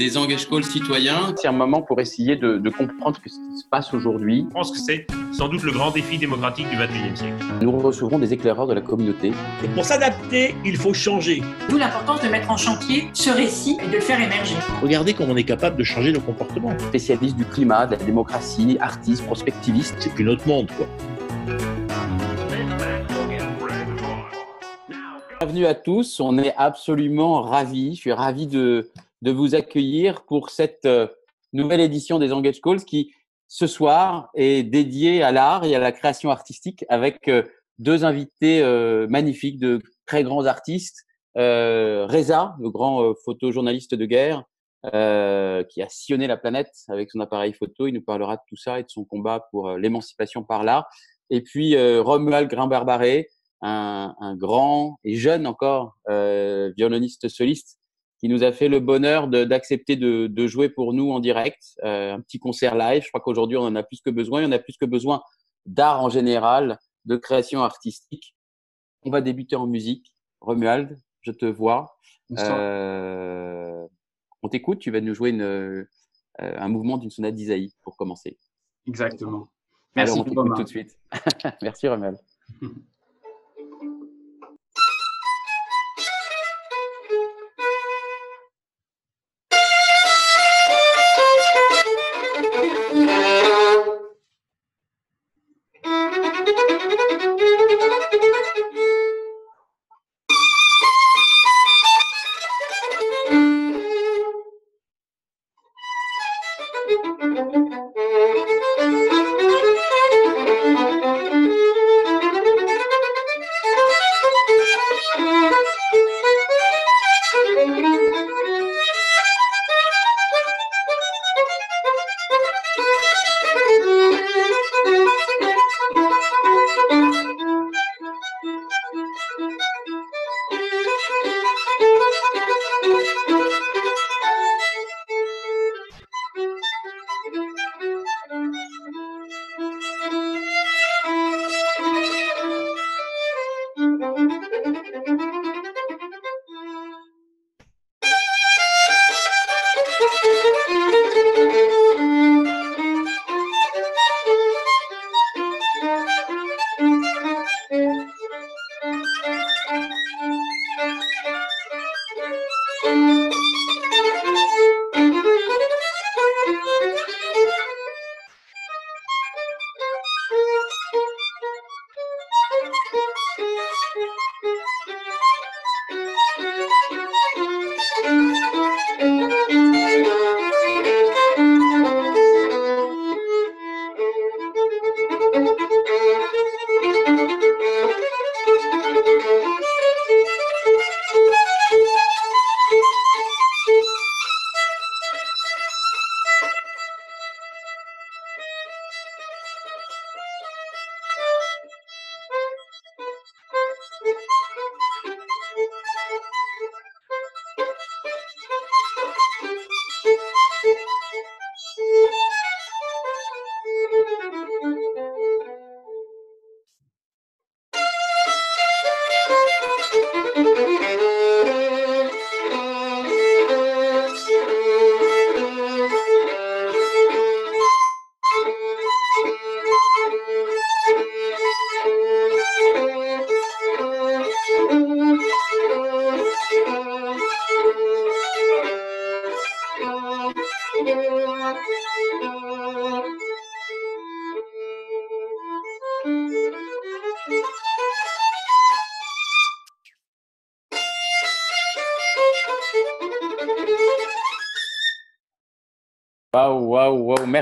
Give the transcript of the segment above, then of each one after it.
des engage calls citoyens. C'est un moment pour essayer de, de comprendre ce qui se passe aujourd'hui. Je pense que c'est sans doute le grand défi démocratique du XXIe siècle. Nous recevrons des éclaireurs de la communauté. Et pour s'adapter, il faut changer. D'où l'importance de mettre en chantier ce récit et de le faire émerger. Regardez comment on est capable de changer nos comportements. Spécialistes du climat, de la démocratie, artistes, prospectivistes. C'est plus notre monde, quoi. Bienvenue à tous, on est absolument ravis. Je suis ravi de, vous accueillir pour cette euh, nouvelle édition des Engage Calls qui, ce soir, est dédiée à l'art et à la création artistique avec euh, deux invités euh, magnifiques, de très grands artistes. Reza, le grand photojournaliste de guerre, qui a sillonné la planète avec son appareil photo. Il nous parlera de tout ça et de son combat pour l'émancipation par l'art. Et puis Romuald Grimbarbaré, un, un, grand et jeune encore violoniste soliste qui nous a fait le bonheur d'accepter de, de, jouer pour nous en direct, euh, un petit concert live. Je crois qu'aujourd'hui, on en a plus que besoin. Il y en a plus que besoin d'art en général, de création artistique. On va débuter en musique. Romuald, je te vois. Euh, on t'écoute. Tu vas nous jouer une, euh, un mouvement d'une sonate d'Isaïe pour commencer. Exactement. Merci Alors, on t'écoute tout de suite. Merci Romuald. Thank you.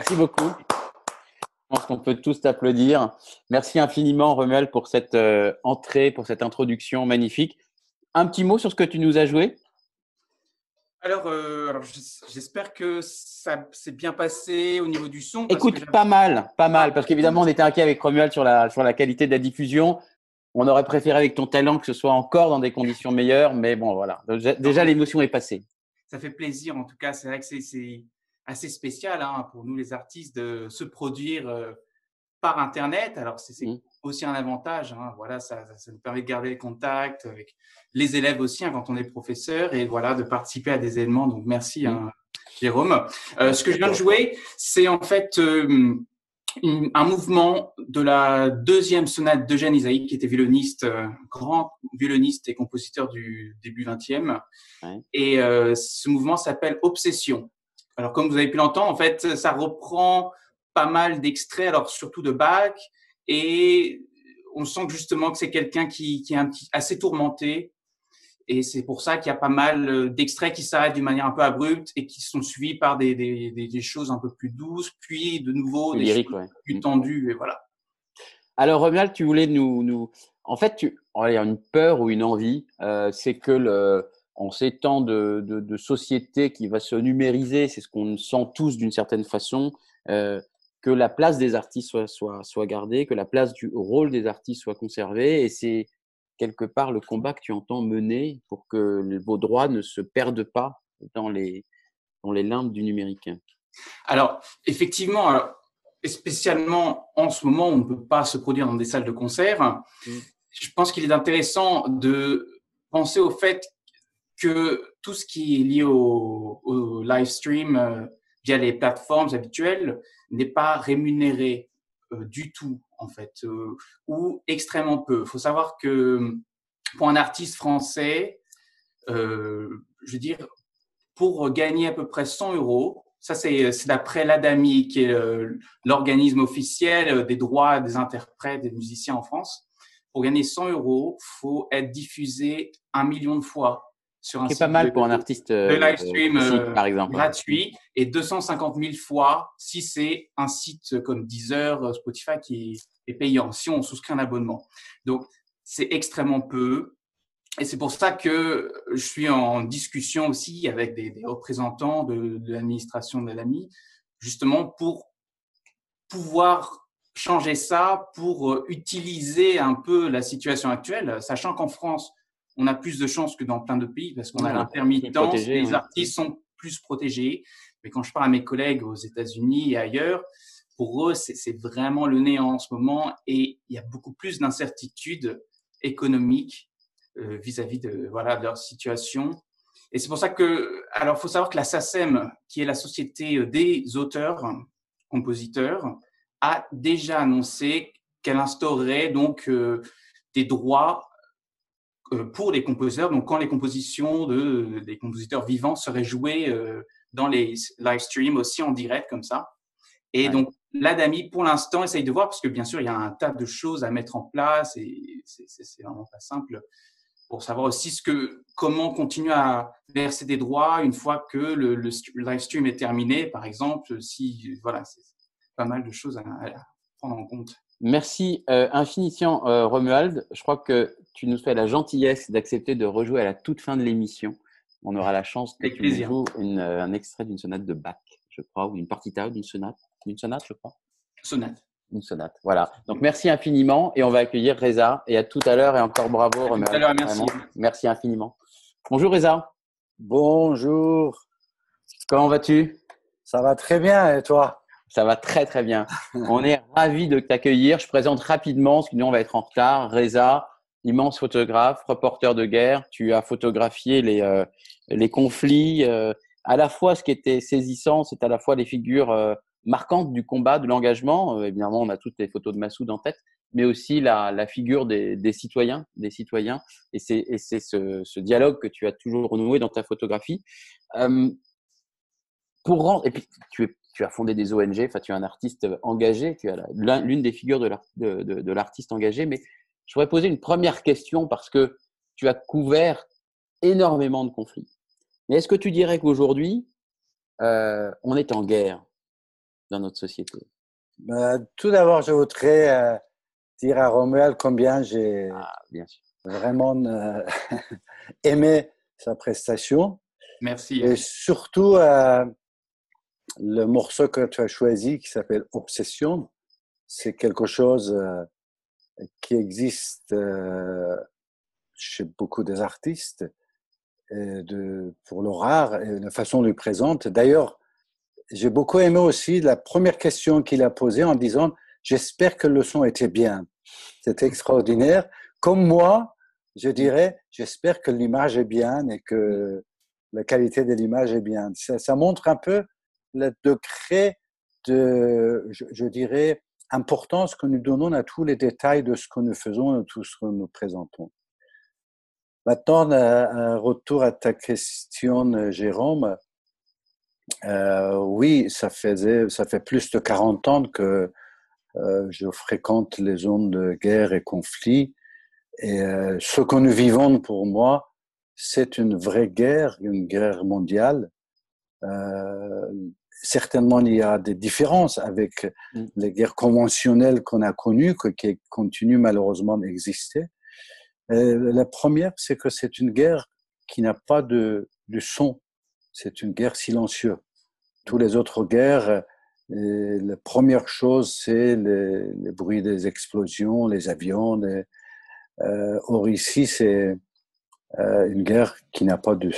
Merci beaucoup. Je pense qu'on peut tous t'applaudir. Merci infiniment, Romuald, pour cette euh, entrée, pour cette introduction magnifique. Un petit mot sur ce que tu nous as joué? Alors, euh, alors j'espère que ça s'est bien passé au niveau du son. Écoute, pas mal, pas mal, parce qu'évidemment, on était inquiet avec Romuald sur la, sur la qualité de la diffusion. On aurait préféré avec ton talent que ce soit encore dans des conditions meilleures, mais bon, voilà. Déjà, l'émotion est passée. Ça fait plaisir, en tout cas. C'est vrai que c'est assez spécial hein, pour nous, les artistes, de se produire euh, par Internet. Alors, c'est c'est Mm. aussi un avantage. hein. Voilà, ça, ça- ça nous permet de garder le contact avec les élèves aussi hein, quand on est professeur et voilà, de participer à des événements. Donc, merci, hein, Jérôme. Euh, ce que je viens de jouer, c'est en fait euh, une- un mouvement de la deuxième sonate d'Eugène Isaïe, qui était violoniste, euh, grand violoniste et compositeur du début 20e. Ouais. Et euh, ce mouvement s'appelle Obsession. Alors, comme vous avez pu l'entendre, en fait, ça reprend pas mal d'extraits, alors surtout de Bach, et on sent justement que c'est quelqu'un qui, qui est un petit, assez tourmenté. Et c'est pour ça qu'il y a pas mal euh, d'extraits qui s'arrêtent d'une manière un peu abrupte et qui sont suivis par des, des, des, des choses un peu plus douces, puis de nouveau Plus des lyrique, choses ouais. plus Mm. tendues. Et voilà. Alors, Romuald, tu voulais nous, nous... En fait, tu... il y a une peur ou une envie, euh, c'est que le... en ces temps de, de, de société qui va se numériser, c'est ce qu'on sent tous d'une certaine façon, euh, que la place des artistes soit, soit, soit gardée, que la place du rôle des artistes soit conservée. Et c'est quelque part le combat que tu entends mener pour que les- vos droits ne se perdent pas dans les, dans les limbes du numérique. Alors, effectivement, alors, spécialement en ce moment, on ne peut pas se produire dans des salles de concert. Mm. Je pense qu'il est intéressant de penser au fait que tout ce qui est lié au, live stream euh, via les plateformes habituelles n'est pas rémunéré euh, du tout, en fait, euh, ou extrêmement peu. Il faut savoir que pour un artiste français, je veux dire, pour gagner à peu près 100 euros, ça c'est d'après l'ADAMI, qui est l'organisme officiel des droits des interprètes des musiciens en France. Pour gagner 100 euros, faut être diffusé un million de fois sur un C'est site pas mal de- pour un artiste de euh, live stream euh, par exemple. gratuit et 250 000 fois si c'est un site comme Deezer, euh, Spotify qui est, payant, si on souscrit un abonnement. Donc, c'est extrêmement peu. Et c'est pour ça que je suis en discussion aussi avec des, des représentants de, de l'administration de l'AMI, justement pour pouvoir changer ça, pour utiliser un peu la situation actuelle, sachant qu'en France, on a plus de chances que dans plein de pays parce qu'on Ouais, a l'intermittence, protégé, les ouais. artistes sont plus protégés. Mais quand je parle à mes collègues aux États-Unis et ailleurs, pour eux, c'est vraiment le néant en ce moment et il y a beaucoup plus d'incertitudes économiques euh, vis-à-vis de, voilà, de leur situation. Et c'est pour ça que, alors, faut savoir que la SACEM, qui est la société euh, des auteurs, compositeurs, a déjà annoncé qu'elle instaurerait donc euh, des droits pour les compositeurs. Donc, quand les compositions de, des compositeurs vivants seraient jouées euh, dans les live streams aussi en direct comme ça. Et Ouais. donc, l'ADAMI, pour l'instant, essaye de voir, parce que bien sûr, il y a un tas de choses à mettre en place et c'est vraiment pas simple pour savoir aussi ce que, comment continuer à verser des droits une fois que le, le live stream est terminé, par exemple, si, voilà, c'est pas mal de choses à, à prendre en compte. Merci euh, infiniment, euh, Romuald. Je crois que tu nous fais la gentillesse d'accepter de rejouer à la toute fin de l'émission. On aura la chance que Avec tu nous plaisir. joues une, euh, un extrait d'une sonate de Bach, je crois, ou d'une partita, ou d'une sonate. D'une sonate, je crois. Sonate. Une sonate. Voilà. Donc, merci infiniment et on va accueillir Reza. Et à tout à l'heure et encore bravo, tout Romuald. à l'heure, merci. Merci infiniment. Bonjour, Reza. Bonjour, Comment vas-tu? Ça va très bien et toi? Ça va très très bien. On est ravis de t'accueillir. Je présente rapidement, parce que nous on va être en retard. Reza, immense photographe, reporter de guerre. Tu as photographié les, euh, les conflits. euh, à la fois, ce qui était saisissant, c'est à la fois les figures euh, marquantes du combat, de l'engagement. Évidemment, on a toutes les photos de Massoud en tête, mais aussi la, la figure des, des citoyens, des citoyens. Et c'est ce, ce dialogue que tu as toujours renoué dans ta photographie. Pour rendre, et puis tu, as fondé des ONG, enfin tu es un artiste engagé, tu l'un- l'une des figures de l'artiste engagé, mais je voudrais poser une première question parce que tu as couvert énormément de conflits. Mais est-ce que tu dirais qu'aujourd'hui, euh, on est en guerre dans notre société? Euh, Tout d'abord, je voudrais euh, dire à Romuald combien j'ai Ah, vraiment euh, aimé sa prestation Merci. et surtout euh, le morceau que tu as choisi qui s'appelle Obsession. C'est quelque chose euh, qui existe euh, chez beaucoup des artistes de, pour le rare et la façon dont il présente. D'ailleurs, j'ai beaucoup aimé aussi la première question qu'il a posée en disant j'espère que le son était bien. C'était extraordinaire. Comme moi, je dirais, j'espère que l'image est bien et que la qualité de l'image est bien. Ça, montre un peu le degré de, je, dirais, importance que nous donnons à tous les détails de ce que nous faisons et tout ce que nous présentons. Maintenant, un retour à ta question, Jérôme. Euh, oui, ça faisait, ça fait plus de 40 ans que euh, je fréquente les zones de guerre et conflit. Et euh, ce que nous vivons pour moi, c'est une vraie guerre, une guerre mondiale. Euh, certainement, il y a des différences avec mm. les guerres conventionnelles qu'on a connues, qui continuent malheureusement d'exister. La première, c'est que c'est une guerre qui n'a pas de, de son. C'est une guerre silencieuse. Toutes les autres guerres, la première chose, c'est le, le, bruit des explosions, les avions. Les, euh, or ici, c'est euh, une guerre qui n'a pas de,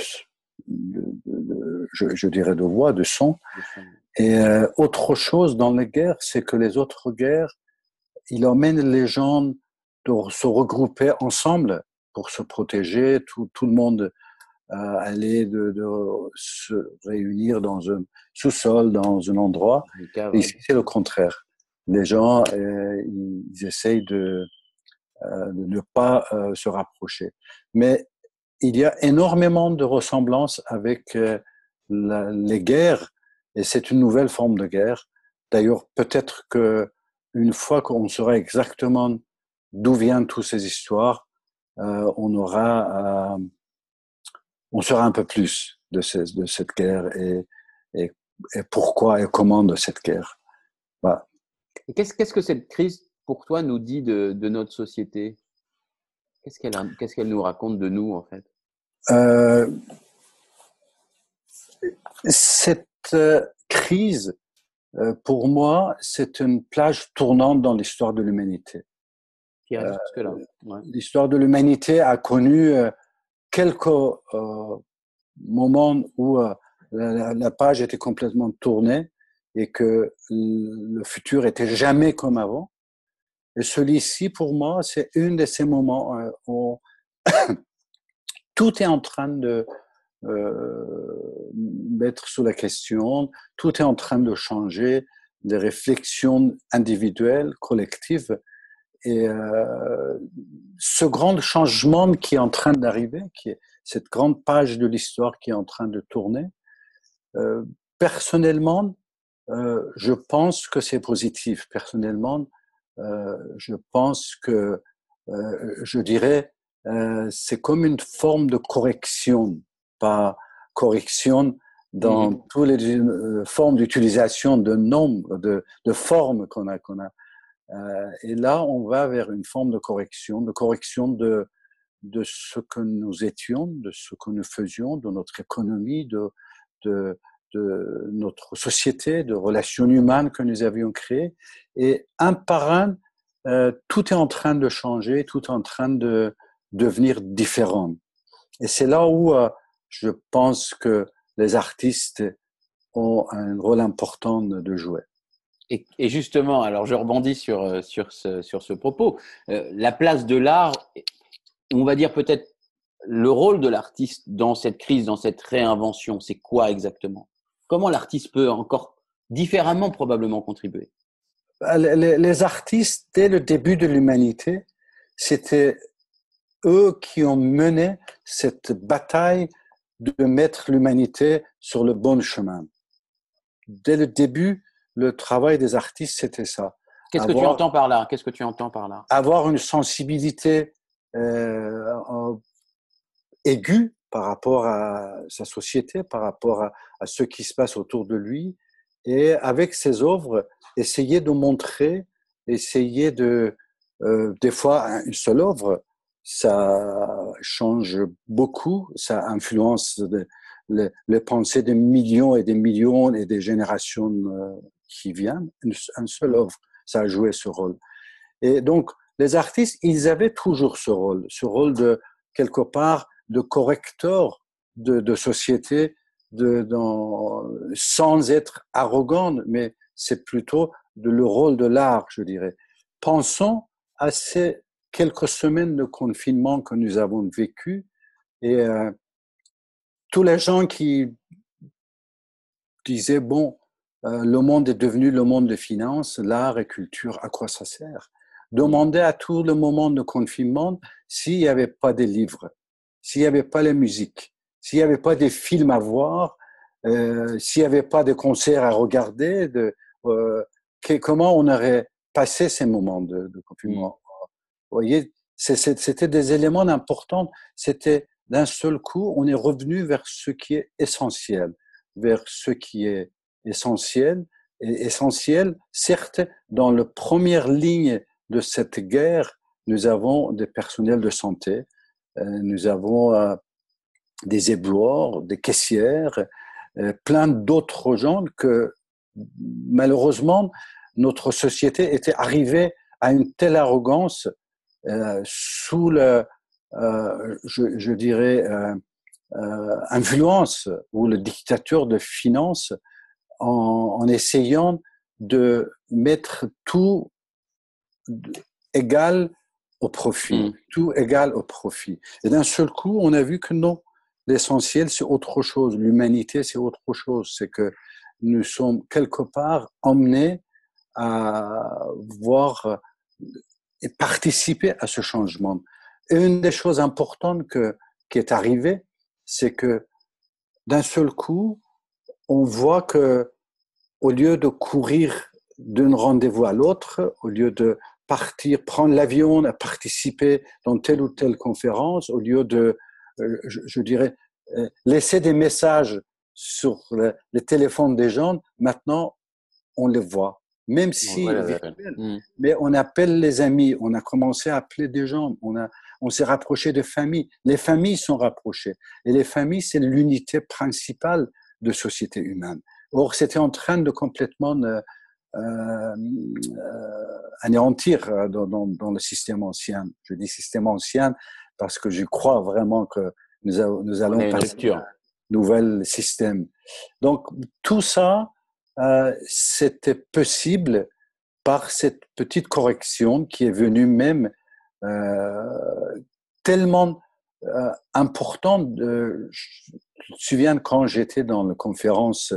de, de je, je, dirais, de voix, de son. Et euh, autre chose dans les guerres, c'est que les autres guerres, il emmène les gens de se regrouper ensemble pour se protéger. Tout, tout le monde euh, aller de, de, se réunir dans un sous-sol, dans un endroit. Ici, c'est le contraire. Les gens, euh, ils essayent de, euh, de ne pas euh, se rapprocher. Mais il y a énormément de ressemblances avec euh, la, les guerres, et c'est une nouvelle forme de guerre. D'ailleurs, peut-être que une fois qu'on saura exactement d'où viennent toutes ces histoires, euh, on aura, euh, on saura un peu plus de, ces, de cette guerre et, et, et, pourquoi et comment de cette guerre. Voilà. Et qu'est-ce, qu'est-ce que cette crise, pour toi, nous dit de, de notre société? Qu'est-ce qu'elle, qu'est-ce qu'elle nous raconte de nous, en fait? Euh, Cette crise, euh, pour moi, c'est une plage tournante dans l'histoire de l'humanité. Euh, ouais. L'histoire de l'humanité a connu euh, quelques euh, moments où la, la, page était complètement tournée et que le futur était jamais comme avant. Et celui-ci, pour moi, c'est un de ces moments où tout est en train de euh, mettre sous la question, tout est en train de changer, des réflexions individuelles, collectives, et euh, ce grand changement qui est en train d'arriver, qui est cette grande page de l'histoire qui est en train de tourner, euh, personnellement, euh, je pense que c'est positif. Personnellement, euh, je pense que, euh, je dirais, euh, c'est comme une forme de correction, pas correction dans mmh. toutes les formes d'utilisation de nombres, de, de formes qu'on a, qu'on a euh, et là, on va vers une forme de correction, de correction de, de ce que nous étions, de ce que nous faisions, de notre économie, de, de, de notre société, de relations humaines que nous avions créées. Et un par un, euh, tout est en train de changer, tout est en train de devenir différent. Et c'est là où euh, je pense que les artistes ont un rôle important de jouer. Et, et, justement, alors je rebondis sur, euh, sur, ce, sur ce propos. Euh, la place de l'art, on va dire peut-être le rôle de l'artiste dans cette crise, dans cette réinvention, c'est quoi exactement? Comment l'artiste peut encore différemment probablement contribuer? Bah, les, les, artistes, dès le début de l'humanité, c'était eux qui ont mené cette bataille de mettre l'humanité sur le bon chemin. Dès le début, le travail des artistes, c'était ça. Qu'est-ce que tu entends par là? Qu'est-ce que tu entends par là? Avoir une sensibilité euh, aiguë par rapport à sa société, par rapport à, à, ce qui se passe autour de lui, et avec ses œuvres, essayer de montrer, essayer de, euh, des fois, une seule œuvre, ça change beaucoup, ça influence les, pensées des millions et des millions et des générations euh, qui viennent, une, une seule œuvre, ça a joué ce rôle. Et donc, les artistes, ils avaient toujours ce rôle, ce rôle de, quelque part, de correcteur de, de société, de, dans, sans être arrogant, mais c'est plutôt de le rôle de l'art, je dirais. Pensons à ces quelques semaines de confinement que nous avons vécu et euh, tous les gens qui disaient bon, euh, le monde est devenu le monde de finances, l'art et culture, à quoi ça sert Demandez à tout le moment de confinement s'il n'y avait pas des livres, s'il n'y avait pas la musique, s'il n'y avait pas des films à voir, euh, s'il n'y avait pas de concerts à regarder, de, euh, comment on aurait passé ces moments de confinement Vous voyez, c'était des éléments importants. C'était d'un seul coup, on est revenu vers ce qui est essentiel, vers ce qui est essentiel, et essentiel, certes, dans la première ligne de cette guerre, nous avons des personnels de santé, euh, nous avons euh, des éboueurs, des caissières, euh, plein d'autres gens que malheureusement notre société était arrivée à une telle arrogance sous le, je, je, dirais, influence ou le dictateur de finance en, en essayant de mettre tout égal au profit, Mm. tout égal au profit. Et d'un seul coup, on a vu que non, l'essentiel c'est autre chose, l'humanité c'est autre chose, c'est que nous sommes quelque part emmenés à voir et participer à ce changement. Et une des choses importantes que, qui est arrivée, c'est que d'un seul coup, on voit que au lieu de courir d'un rendez-vous à l'autre, au lieu de partir, prendre l'avion, participer dans telle ou telle conférence, au lieu de, euh, je, je, dirais, euh, laisser des messages sur le, les téléphones des gens, maintenant, on les voit. Même si Ouais, ouais, ouais. virtuel, Mm. mais on appelle les amis, on a commencé à appeler des gens, on, a, on s'est rapproché de familles. Les familles sont rapprochées. Et les familles, c'est l'unité principale de société humaine. Or, c'était en train de complètement euh, euh, anéantir euh, dans, dans, dans, le système ancien. Je dis système ancien parce que je crois vraiment que nous, a, nous allons passer à un nouvel système. Donc, tout ça, euh, c'était possible par cette petite correction qui est venue même euh, tellement euh, importante. De, je me souviens quand j'étais dans la conférence,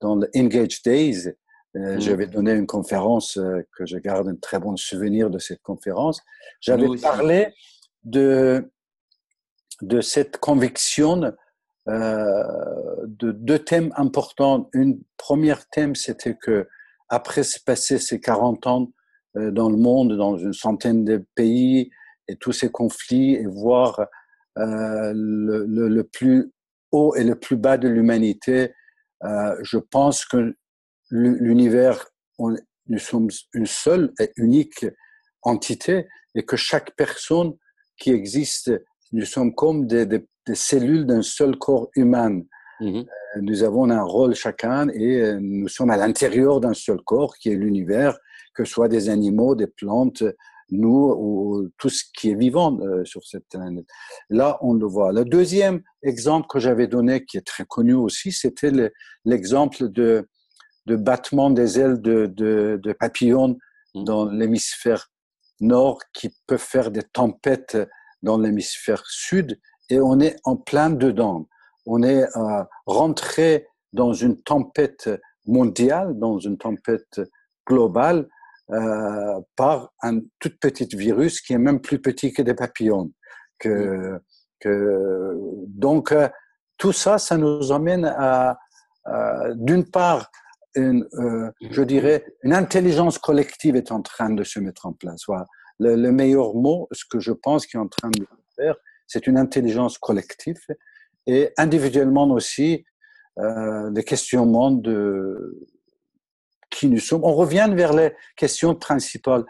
dans le Engage Days, euh, mmh. j'avais donné une conférence que je garde un très bon souvenir de cette conférence. J'avais parlé de, de cette conviction de deux thèmes importants. Une première thème, c'était que après passer ces 40 ans euh, dans le monde, dans une centaine de pays, et tous ces conflits, et voir euh, le, le, le, plus haut et le plus bas de l'humanité, euh, je pense que l'univers, nous sommes une seule et unique entité, et que chaque personne qui existe, nous sommes comme des, des, des cellules d'un seul corps humain. Mmh. Nous avons un rôle chacun et euh, nous sommes à l'intérieur d'un seul corps qui est l'univers, que ce soit des animaux, des plantes, nous ou tout ce qui est vivant euh, sur cette planète. Là, on le voit. Le deuxième exemple que j'avais donné, qui est très connu aussi, c'était l'exemple le, de, de battement des ailes de, de, de papillons mmh. dans l'hémisphère nord qui peuvent faire des tempêtes dans l'hémisphère sud et on est en plein dedans. On est euh, rentré dans une tempête mondiale, dans une tempête globale, euh, par un tout petit virus qui est même plus petit que des papillons. Que, que, donc, euh, tout ça, ça nous amène à, à d'une part, une, euh, je dirais, une intelligence collective est en train de se mettre en place. Voilà. Le, le meilleur mot, ce que je pense qui est en train de faire, c'est une intelligence collective et individuellement aussi euh, les questionnements de qui nous sommes. On revient vers les questions principales.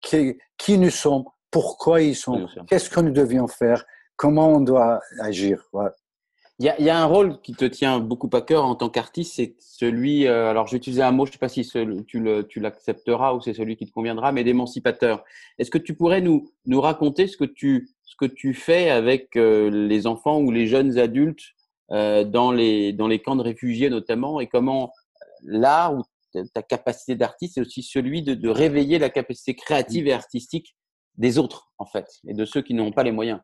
Qui, qui nous sommes, pourquoi ils sont, qu'est-ce que nous devions faire, comment on doit agir. Il y, a, il y, a, un rôle qui te tient beaucoup à cœur en tant qu'artiste, c'est celui, euh, alors j'ai utilisé un mot, je ne sais pas si ce, tu l'accepteras ou c'est celui qui te conviendra, mais d'émancipateur. Est-ce que tu pourrais nous, nous raconter ce que tu, ce que tu fais avec euh, les enfants ou les jeunes adultes euh, dans, les, dans les camps de réfugiés notamment et comment l'art ou ta capacité d'artiste, c'est aussi celui de, réveiller la capacité créative et artistique des autres, en fait, et de ceux qui n'ont pas les moyens.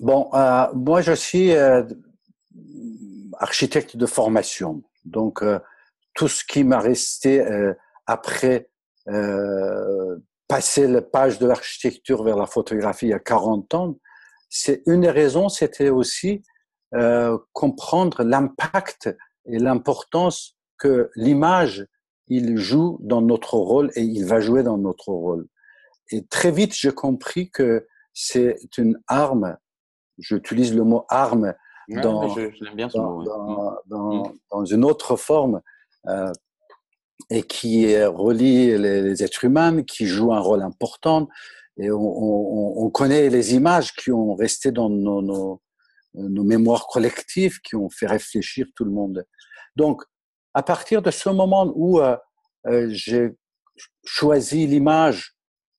Bon, euh, moi, je suis euh, architecte de formation. Donc, euh, tout ce qui m'a resté euh, après euh, passer la page de l'architecture vers la photographie il y a 40 ans, c'est une des raisons, c'était aussi euh, comprendre l'impact et l'importance que l'image il joue dans notre rôle et il va jouer dans notre rôle. Et très vite, j'ai compris que c'est une arme. J'utilise le mot arme dans, je, je bien dans, dans, dans, dans, une autre forme euh, et qui relie les, les, êtres humains, qui joue un rôle important. Et on, on, on, connaît les images qui ont resté dans nos, nos, nos, mémoires collectives, qui ont fait réfléchir tout le monde. Donc, à partir de ce moment où euh, euh, j'ai choisi l'image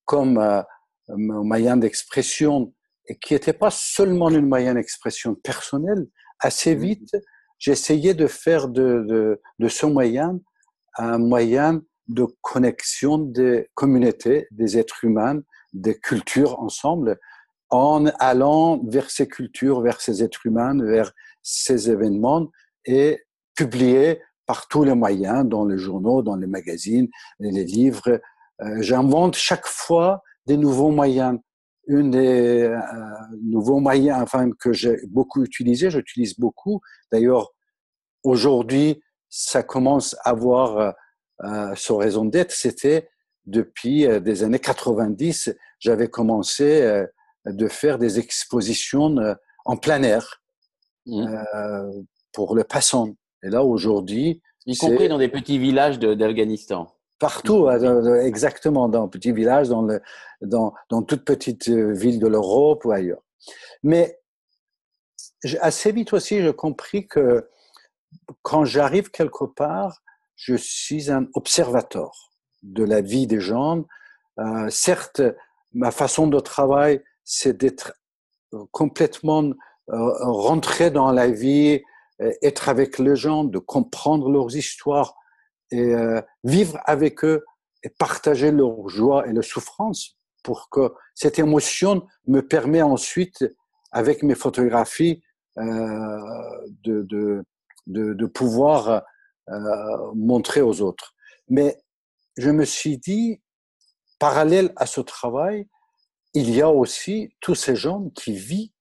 comme euh, moyen d'expression et qui n'était pas seulement une moyen d'expression personnelle, assez mmh. vite, essayé de faire de, de, de, ce moyen un moyen de connexion des communautés, des êtres humains, des cultures ensemble, en allant vers ces cultures, vers ces êtres humains, vers ces événements et publier par tous les moyens, dans les journaux, dans les magazines, les livres. Euh, J'invente chaque fois des nouveaux moyens. Une des euh, nouveaux moyens, enfin que j'ai beaucoup utilisé, j'utilise beaucoup. D'ailleurs, aujourd'hui, ça commence à avoir euh, euh son raison d'être. C'était depuis euh, des années 90, j'avais commencé euh, de faire des expositions en plein air mmh. pour le passant. Et là, aujourd'hui. Y compris dans des petits villages d'Afghanistan. Partout, mmh. exactement, dans petits villages, dans, le, dans, dans toute petite ville de l'Europe ou ailleurs. Mais assez vite aussi, j'ai compris que quand j'arrive quelque part, je suis un observateur de la vie des gens. Euh, certes, ma façon de travail, c'est d'être complètement euh, rentré dans la vie, euh, être avec les gens, de comprendre leurs histoires et euh, vivre avec eux et partager leur joie et leur souffrance pour que cette émotion me permet ensuite, avec mes photographies, euh, de, de, de, de pouvoir euh, montrer aux autres. Mais je me suis dit, parallèle à ce travail, il y a aussi tous ces gens qui vivent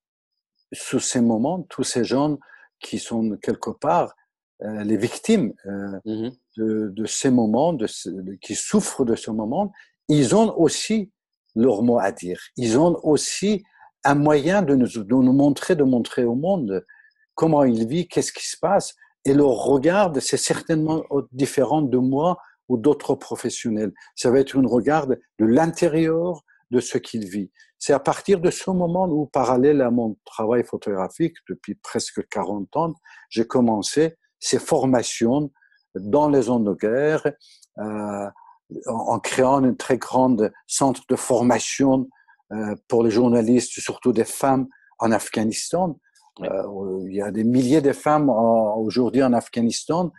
sous ces moments, tous ces gens qui sont quelque part euh, les victimes euh, mmh de, de, ces moments, de, de, qui souffrent de ce moment, ils ont aussi leur mot à dire. Ils ont aussi un moyen de nous, de nous montrer, de montrer au monde comment ils vivent, qu'est-ce qui se passe. Et leur regard, c'est certainement différent de moi ou d'autres professionnels. Ça va être une regard de l'intérieur de ce qu'ils vivent. C'est à partir de ce moment où, parallèle à mon travail photographique, depuis presque 40 ans, j'ai commencé ces formations dans les zones de guerre, euh, en créant un très grand centre de formation euh, pour les journalistes, surtout des femmes en Afghanistan. Euh, il y a des milliers de femmes aujourd'hui en Afghanistan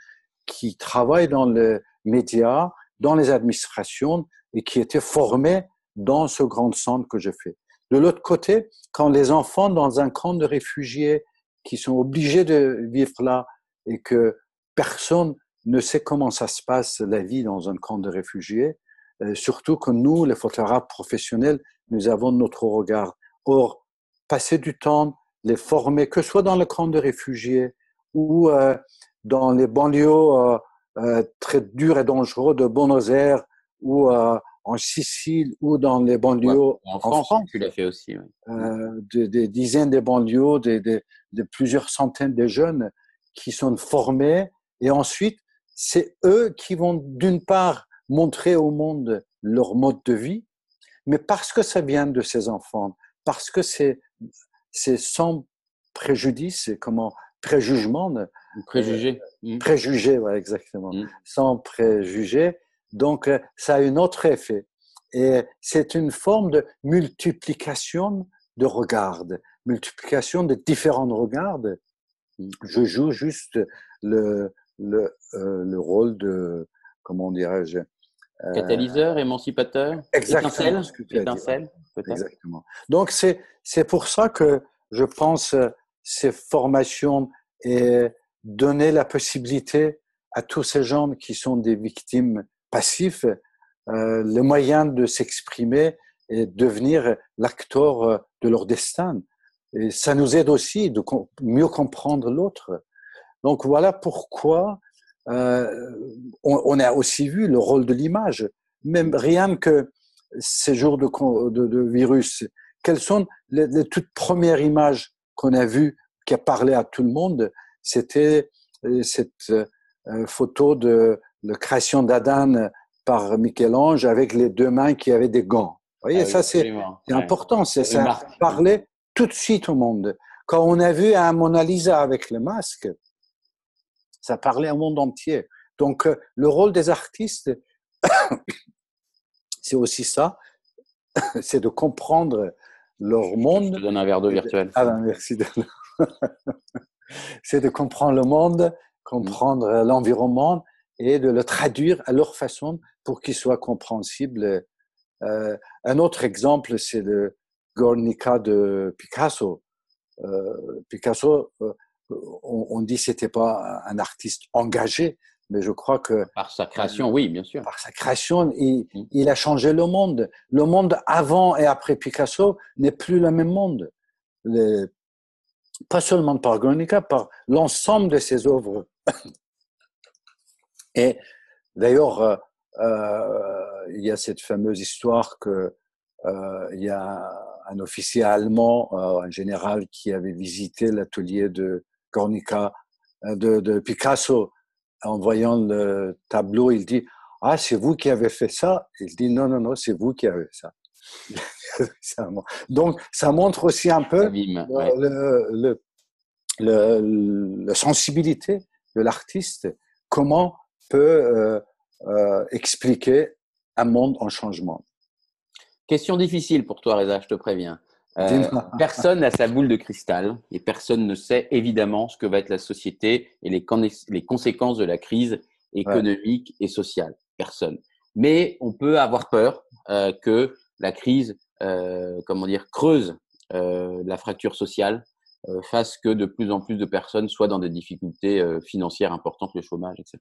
qui travaillent dans les médias, dans les administrations et qui étaient formées dans ce grand centre que je fais. De l'autre côté, quand les enfants dans un camp de réfugiés qui sont obligés de vivre là et que personne ne sait comment ça se passe la vie dans un camp de réfugiés, euh, surtout que nous, les photographes professionnels, nous avons notre regard. Or, passer du temps, les former, que ce soit dans le camp de réfugiés ou euh, dans les banlieues euh, euh très durs et dangereux de Buenos Aires ou en Sicile ou dans les banlieues ouais, en, France, en France. Tu l'as fait aussi. Oui. Des, des, dizaines de banlieues, de, plusieurs centaines de jeunes qui sont formés et ensuite c'est eux qui vont d'une part montrer au monde leur mode de vie, mais parce que ça vient de ces enfants, parce que c'est c'est sans préjudice, comment préjugement, préjugé, euh, mmh. préjugé, ouais, exactement, mmh. sans préjugé. Donc ça a un autre effet, et c'est une forme de multiplication de regards, multiplication de différents regards. Je joue juste le, le, euh, le rôle de, comment dirais-je, euh, Catalyseur, émancipateur, Exactement, étincelle, étincelle, peut-être. Exactement. Donc, c'est, c'est pour ça que je pense euh, ces formations et donner la possibilité à tous ces gens qui sont des victimes passifs euh, le moyen de s'exprimer et devenir l'acteur euh, de leur destin. Et ça nous aide aussi de mieux comprendre l'autre. Donc voilà pourquoi on, on a aussi vu le rôle de l'image. Même rien que ces jours de, de, de virus, quelles sont les, les toutes premières images qu'on a vues qui a parlé à tout le monde? C'était euh, cette euh, photo de la création d'Adam par Michel-Ange avec les deux mains qui avaient des gants. Vous voyez, Ah oui, ça c'est Ouais. important, c'est ça parlait tout de suite au monde. Quand on a vu un Mona Lisa avec le masque, ça parlait au monde entier. Donc euh, le rôle des artistes, c'est aussi ça, c'est de comprendre leur Je te monde. donne un verre d'eau virtuel. Ah ben, merci. de- c'est de comprendre le monde, comprendre l'environnement et de le traduire à leur façon pour qu'il soit compréhensible. Euh, un autre exemple, c'est le Guernica de Picasso. Euh, Picasso, euh, on, on dit que c'était pas un artiste engagé, mais je crois que Par sa création, oui, bien sûr. par sa création, il, Mm. il a changé le monde. Le monde avant et après Picasso n'est plus le même monde. Les- pas seulement par Guernica, par l'ensemble de ses œuvres. Et d'ailleurs, euh, euh, il y a cette fameuse histoire que euh, il y a un officier allemand, un général, qui avait visité l'atelier de Guernica, euh, de, de Picasso. En voyant le tableau, il dit Ah, c'est vous qui avez fait ça? Il dit Non, non, non, c'est vous qui avez fait ça. Donc, ça montre aussi un peu Abîme, ouais. le, le, le- la sensibilité de l'artiste, comment peut euh, euh, expliquer un monde en changement. Question difficile pour toi, Reza, je te préviens. Euh, personne n'a sa boule de cristal et personne ne sait évidemment ce que va être la société et les, conséquences de la crise économique et sociale. Personne. Mais on peut avoir peur euh, que la crise, euh, comment dire, creuse euh, la fracture sociale, euh, fasse que de plus en plus de personnes soient dans des difficultés euh, financières importantes, le chômage, etc.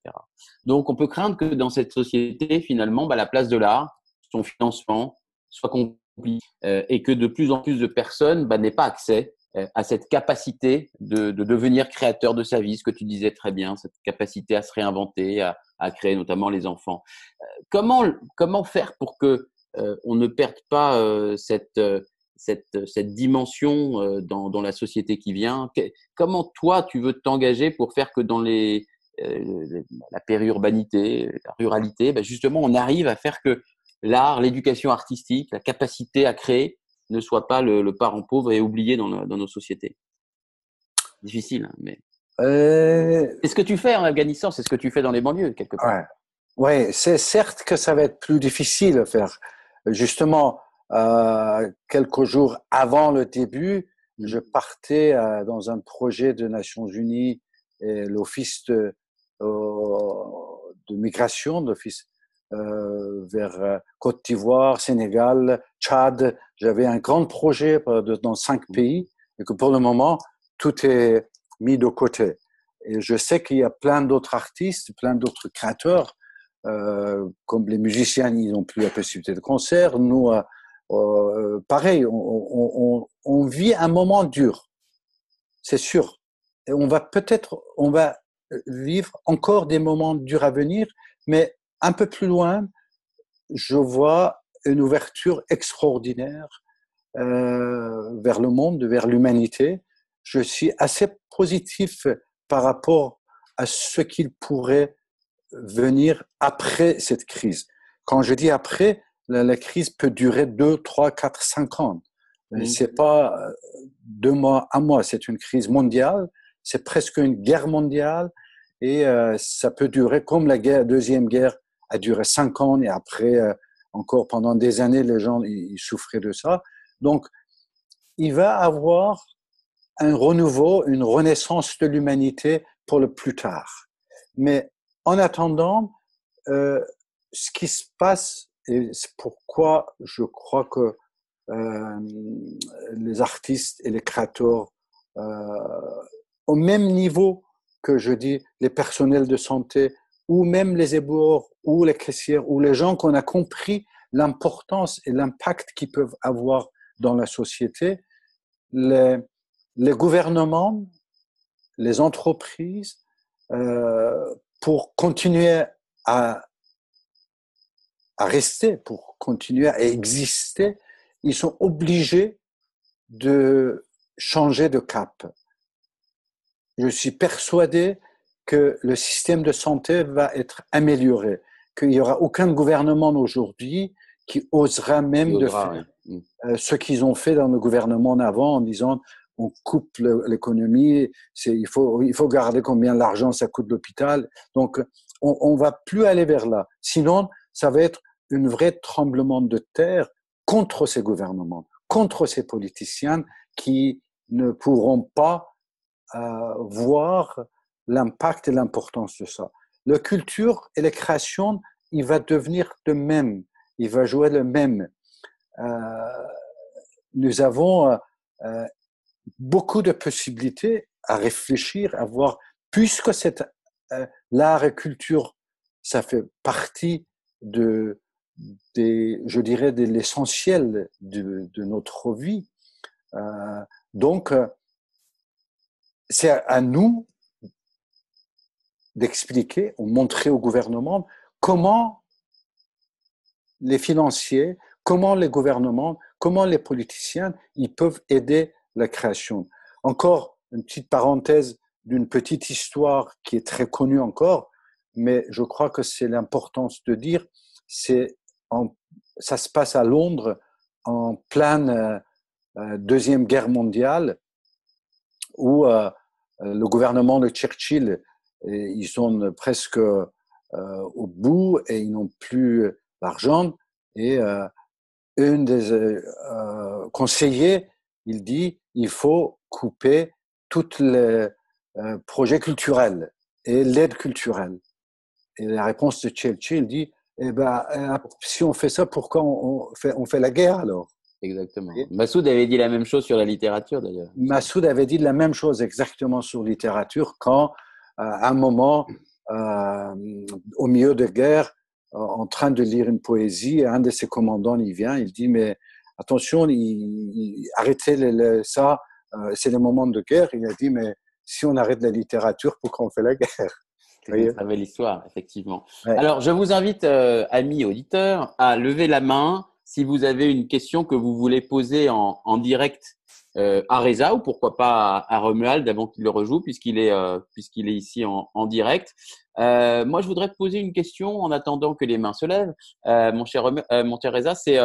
Donc, on peut craindre que dans cette société, finalement, bah, la place de l'art, son financement, soit compliqué et que de plus en plus de personnes bah, n'aient pas accès euh, à cette capacité de, de devenir créateur de sa vie, ce que tu disais très bien, cette capacité à se réinventer, à, créer notamment les enfants. Euh, comment, comment faire pour que euh, on ne perde pas euh, cette, euh, cette, cette dimension euh, dans, la société qui vient? Comment toi, tu veux t'engager pour faire que dans les, euh, la périurbanité, la ruralité, bah, justement, on arrive à faire que l'art, l'éducation artistique, la capacité à créer ne soit pas le, le parent pauvre et oublié dans, nos sociétés. Difficile, hein, mais Euh, c'est ce que tu fais en Afghanistan, c'est ce que tu fais dans les banlieues quelque part. ouais, ouais c'est certes que ça va être plus difficile à faire. Justement, euh, quelques jours avant le début, je partais euh, dans un projet des Nations Unies et l'Office de, euh, de migration, l'Office euh, vers euh, Côte d'Ivoire, Sénégal, Tchad. J'avais un grand projet dans cinq pays et que pour le moment, tout est mis de côté. Et je sais qu'il y a plein d'autres artistes, plein d'autres créateurs, euh, comme les musiciens, ils n'ont plus la possibilité de concert. Nous, euh, pareil, on, on vit un moment dur, c'est sûr. Et on va peut-être, on va vivre encore des moments durs à venir, mais un peu plus loin, je vois une ouverture extraordinaire euh, vers le monde, vers l'humanité. Je suis assez positif par rapport à ce qu'il pourrait venir après cette crise. Quand je dis après, la, la crise peut durer deux, trois, quatre, cinq ans. Mhm. C'est pas euh, deux mois, un mois. C'est une crise mondiale. C'est presque une guerre mondiale et euh, ça peut durer comme la guerre, deuxième guerre a duré cinq ans et après euh, encore pendant des années les gens ils, souffraient de ça. Donc il va avoir un renouveau, une renaissance de l'humanité pour le plus tard. Mais en attendant, euh, ce qui se passe, et c'est pourquoi je crois que euh, les artistes et les créateurs, au même niveau que je dis les personnels de santé, ou même les éboueurs, ou les caissières, ou les gens qu'on a compris l'importance et l'impact qu'ils peuvent avoir dans la société, les, gouvernements, les entreprises, euh, pour continuer à, à rester, pour continuer à exister, ils sont obligés de changer de cap. Je suis persuadé que le système de santé va être amélioré, qu'il n'y aura aucun gouvernement aujourd'hui qui osera même de faire euh, ce qu'ils ont fait dans le gouvernement avant en disant on coupe l'économie, il faut, il faut garder combien l'argent ça coûte l'hôpital. Donc, on, on va plus aller vers là. Sinon, ça va être une vraie tremblement de terre contre ces gouvernements, contre ces politiciens qui ne pourront pas euh, voir l'impact et l'importance de ça. La culture et la création, il va devenir de même, il va jouer le même. Euh, nous avons euh, euh beaucoup de possibilités à réfléchir, à voir, puisque euh, l'art et culture, ça fait partie de, je dirais, de l'essentiel de, notre vie. Donc, c'est à nous d'expliquer ou montrer au gouvernement comment les financiers, comment les gouvernements, comment les politiciens, ils peuvent aider la création. Encore une petite parenthèse d'une petite histoire qui est très connue encore, mais je crois que c'est l'importance de dire, c'est ça se passe à Londres en pleine euh, euh, deuxième guerre mondiale, où euh, le gouvernement de Churchill, ils sont presque au bout et ils n'ont plus d'argent. Et un des conseillers, il dit, il faut couper tous les euh, projets culturels et l'aide culturelle. Et la réponse de Churchill dit, eh ben, euh, si on fait ça, pourquoi on fait, on fait la guerre alors? Exactement. Massoud avait dit la même chose sur la littérature d'ailleurs. Massoud avait dit la même chose exactement sur littérature quand, euh, à un moment, euh, au milieu de guerre, en train de lire une poésie, un de ses commandants il vient, il dit mais attention, il, arrêtez ça, euh, c'est le moment de guerre. Il a dit, mais si on arrête la littérature, pourquoi on fait la guerre? C'est une très belle histoire, effectivement. Alors, je vous invite, euh, amis auditeurs, à lever la main si vous avez une question que vous voulez poser en, direct euh, à Reza ou pourquoi pas à, Romuald avant qu'il le rejoue puisqu'il est puisqu'il est ici en, direct. moi, je voudrais te poser une question en attendant que les mains se lèvent. mon cher mon cher Reza, c'est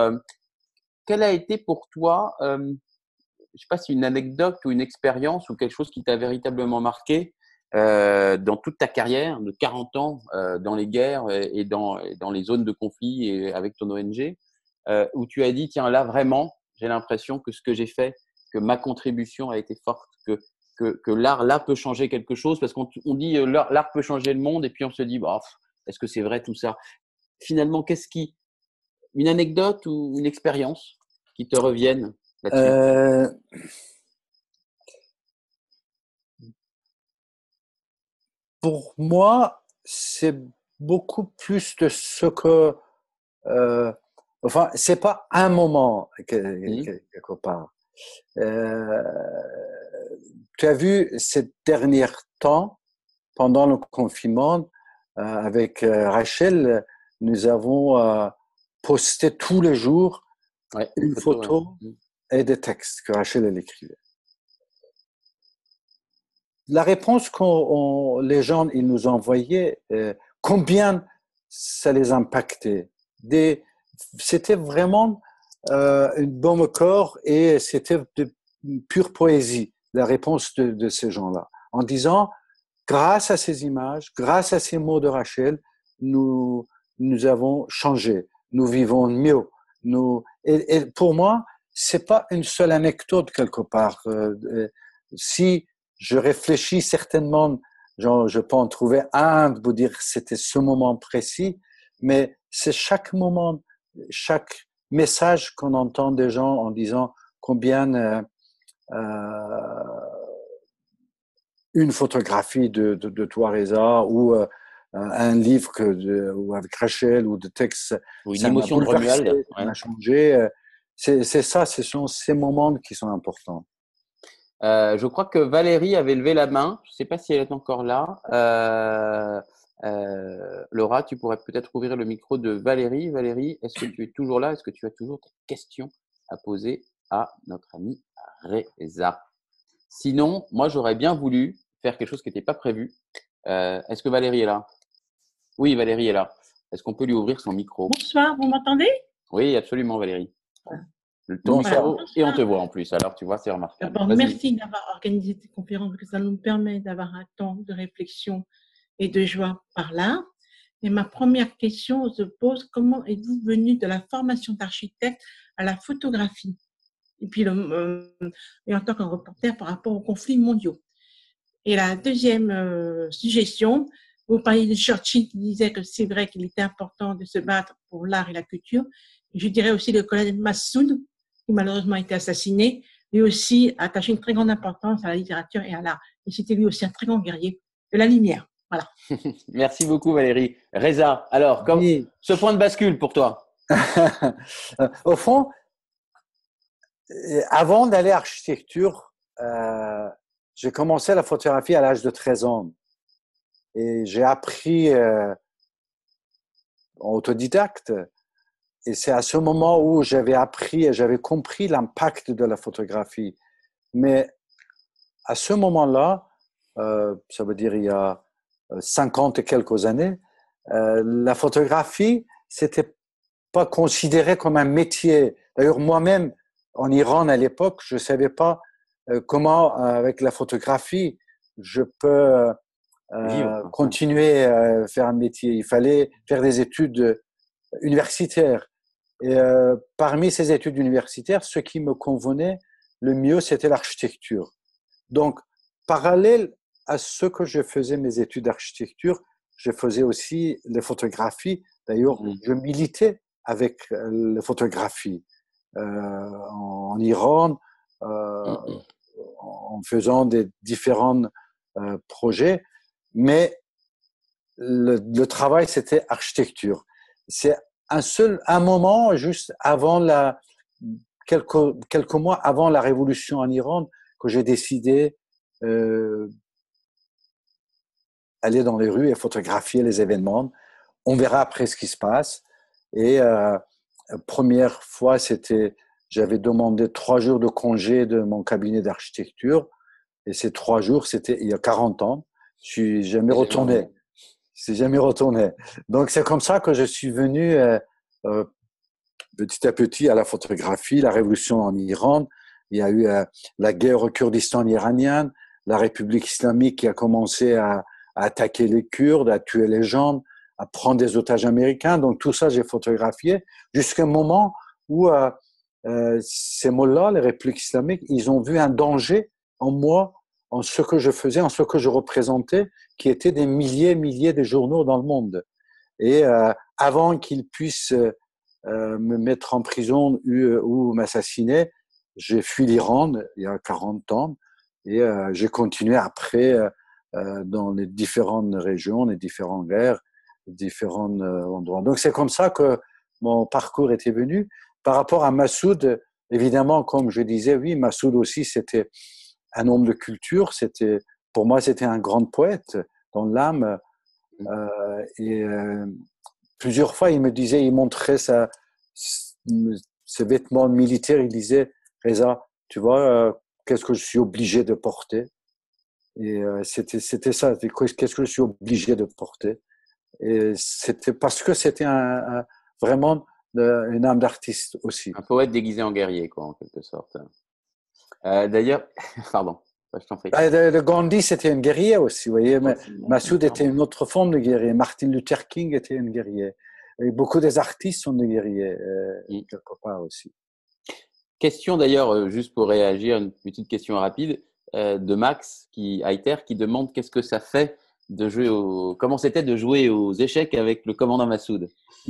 quelle a été pour toi, euh, je ne sais pas si une anecdote ou une expérience ou quelque chose qui t'a véritablement marqué euh, dans toute ta carrière de 40 ans euh, dans les guerres et dans, dans les zones de conflit et avec ton ONG, où tu as dit, tiens, là, vraiment, j'ai l'impression que ce que j'ai fait, que ma contribution a été forte, que, que, que l'art, là, peut changer quelque chose, parce qu'on on dit l'art peut changer le monde, et puis on se dit, bah, est-ce que c'est vrai tout ça? Finalement, qu'est-ce qui, une anecdote ou une expérience qui te reviennent euh... Pour moi, c'est beaucoup plus de ce que. Euh, enfin, c'est pas un moment quelque part. Euh, tu as vu ces derniers temps, pendant le confinement, euh, avec euh, Rachel, nous avons euh, posté tous les jours une photo, mm. et des textes que Rachel elle écrivait. La réponse que les gens ils nous envoyaient, combien ça les impactait? C'était vraiment euh, une bombe corps et c'était de pure poésie, la réponse de, de ces gens-là, en disant, grâce à ces images, grâce à ces mots de Rachel, nous, nous avons changé, nous vivons mieux, nous, et, pour moi, c'est pas une seule anecdote quelque part. Euh, euh, si je réfléchis certainement genre, je peux en trouver un vous dire c'était ce moment précis, mais c'est chaque moment, chaque message qu'on entend des gens en disant combien euh, euh, une photographie de, de, de toi, Reza, ou euh, un livre que de, ou avec Rachel ou de textes. Ou une émotion de ouais. m'a changé. euh, C'est ça, ce sont ces moments qui sont importants. Euh, je crois que Valérie avait levé la main. Je ne sais pas si elle est encore là. Euh, Laura, tu pourrais peut-être ouvrir le micro de Valérie. Valérie, est-ce que tu es toujours là? Est-ce que tu as toujours des questions à poser à notre ami Reza? Sinon, moi, j'aurais bien voulu faire quelque chose qui n'était pas prévu. Euh, est-ce que Valérie est là? Oui, Valérie est là. Est-ce qu'on peut lui ouvrir son micro? Bonsoir, vous m'entendez? Oui, absolument, Valérie. Le et on te voit en plus. Alors, tu vois, c'est remarquable. Merci d'avoir organisé cette conférence parce que ça nous permet d'avoir un temps de réflexion et de joie par là. Et ma première question se pose comment êtes-vous venu de la formation d'architecte à la photographie? Et puis, euh, en tant que reporter par rapport aux conflits mondiaux. Et la deuxième euh, suggestion, vous parliez de Churchill qui disait que c'est vrai qu'il était important de se battre pour l'art et la culture. Je dirais aussi le colonel Massoud, qui malheureusement a été assassiné, lui aussi attaché une très grande importance à la littérature et à l'art. Et c'était lui aussi un très grand guerrier de la lumière. Voilà. Merci beaucoup Valérie. Reza, alors, comme Oui. ce point de bascule pour toi Au fond, euh, avant d'aller à architecture, euh, j'ai commencé la photographie à l'âge de 13 ans. Et j'ai appris euh, en autodidacte. Et c'est à ce moment où j'avais appris et j'avais compris l'impact de la photographie. Mais à ce moment-là, euh, ça veut dire il y a 50 et quelques années, euh, la photographie, c'était pas considéré comme un métier. D'ailleurs, moi-même, en Iran à l'époque, je savais pas euh, comment, euh, avec la photographie, je peux euh, Vivre. continuer à faire un métier. Il fallait faire des études euh, universitaires. Et euh, parmi ces études universitaires, ce qui me convenait le mieux, c'était l'architecture. Donc, parallèle à ce que je faisais mes études d'architecture, je faisais aussi les photographies. D'ailleurs, Mhm. je militais avec euh, les photographies euh, en, Iran, euh, Mhm. en faisant des différents euh, projets. Mais le, le travail, c'était architecture. C'est un seul, un moment juste avant la, quelques, quelques mois avant la révolution en Iran, que j'ai décidé euh, aller dans les rues et photographier les événements. On verra après ce qui se passe. Et euh, première fois, c'était, j'avais demandé trois jours de congé de mon cabinet d'architecture. Et ces trois jours, c'était il y a 40 ans. Je suis jamais retourné. Je suis jamais retourné. Donc c'est comme ça que je suis venu euh, euh, petit à petit à la photographie, la révolution en Iran. Il y a eu euh, la guerre au Kurdistan iranien, la République islamique qui a commencé à, à attaquer les Kurdes, à tuer les gens, à prendre des otages américains. Donc tout ça, j'ai photographié jusqu'à un moment où euh, euh, ces mots-là, les républiques islamiques, ils ont vu un danger en moi, en ce que je faisais, en ce que je représentais, qui étaient des milliers, milliers de journaux dans le monde. Et euh, avant qu'ils puissent euh, me mettre en prison ou, ou m'assassiner, j'ai fui l'Iran il y a 40 ans et euh, j'ai continué après euh, dans les différentes régions, les différentes guerres, les différents euh, endroits. Donc c'est comme ça que mon parcours était venu. Par rapport à Massoud, évidemment, comme je disais, oui, Massoud aussi, c'était un homme de culture. C'était, pour moi, c'était un grand poète dans l'âme. Euh, et euh, plusieurs fois, il me disait, il montrait sa, ses vêtements militaires. Il disait, Reza, tu vois, euh, qu'est-ce que je suis obligé de porter? Et euh, c'était, c'était ça. Qu'est-ce que je suis obligé de porter? Et c'était parce que c'était un, un, vraiment une âme d'artiste aussi. Un poète déguisé en guerrier, quoi, en quelque sorte. Euh, D'ailleurs, pardon, je t'en prie. Bah, le, le Gandhi, c'était un guerrier aussi, vous voyez. Mais Massoud était une autre forme de guerrier. Martin Luther King était un guerrier. Et beaucoup des artistes sont des guerriers, euh, mm. quelque part aussi. Question d'ailleurs, euh, juste pour réagir, une petite question rapide de Max qui, qui demande qu'est-ce que ça fait de jouer au, comment c'était de jouer aux échecs avec le commandant Massoud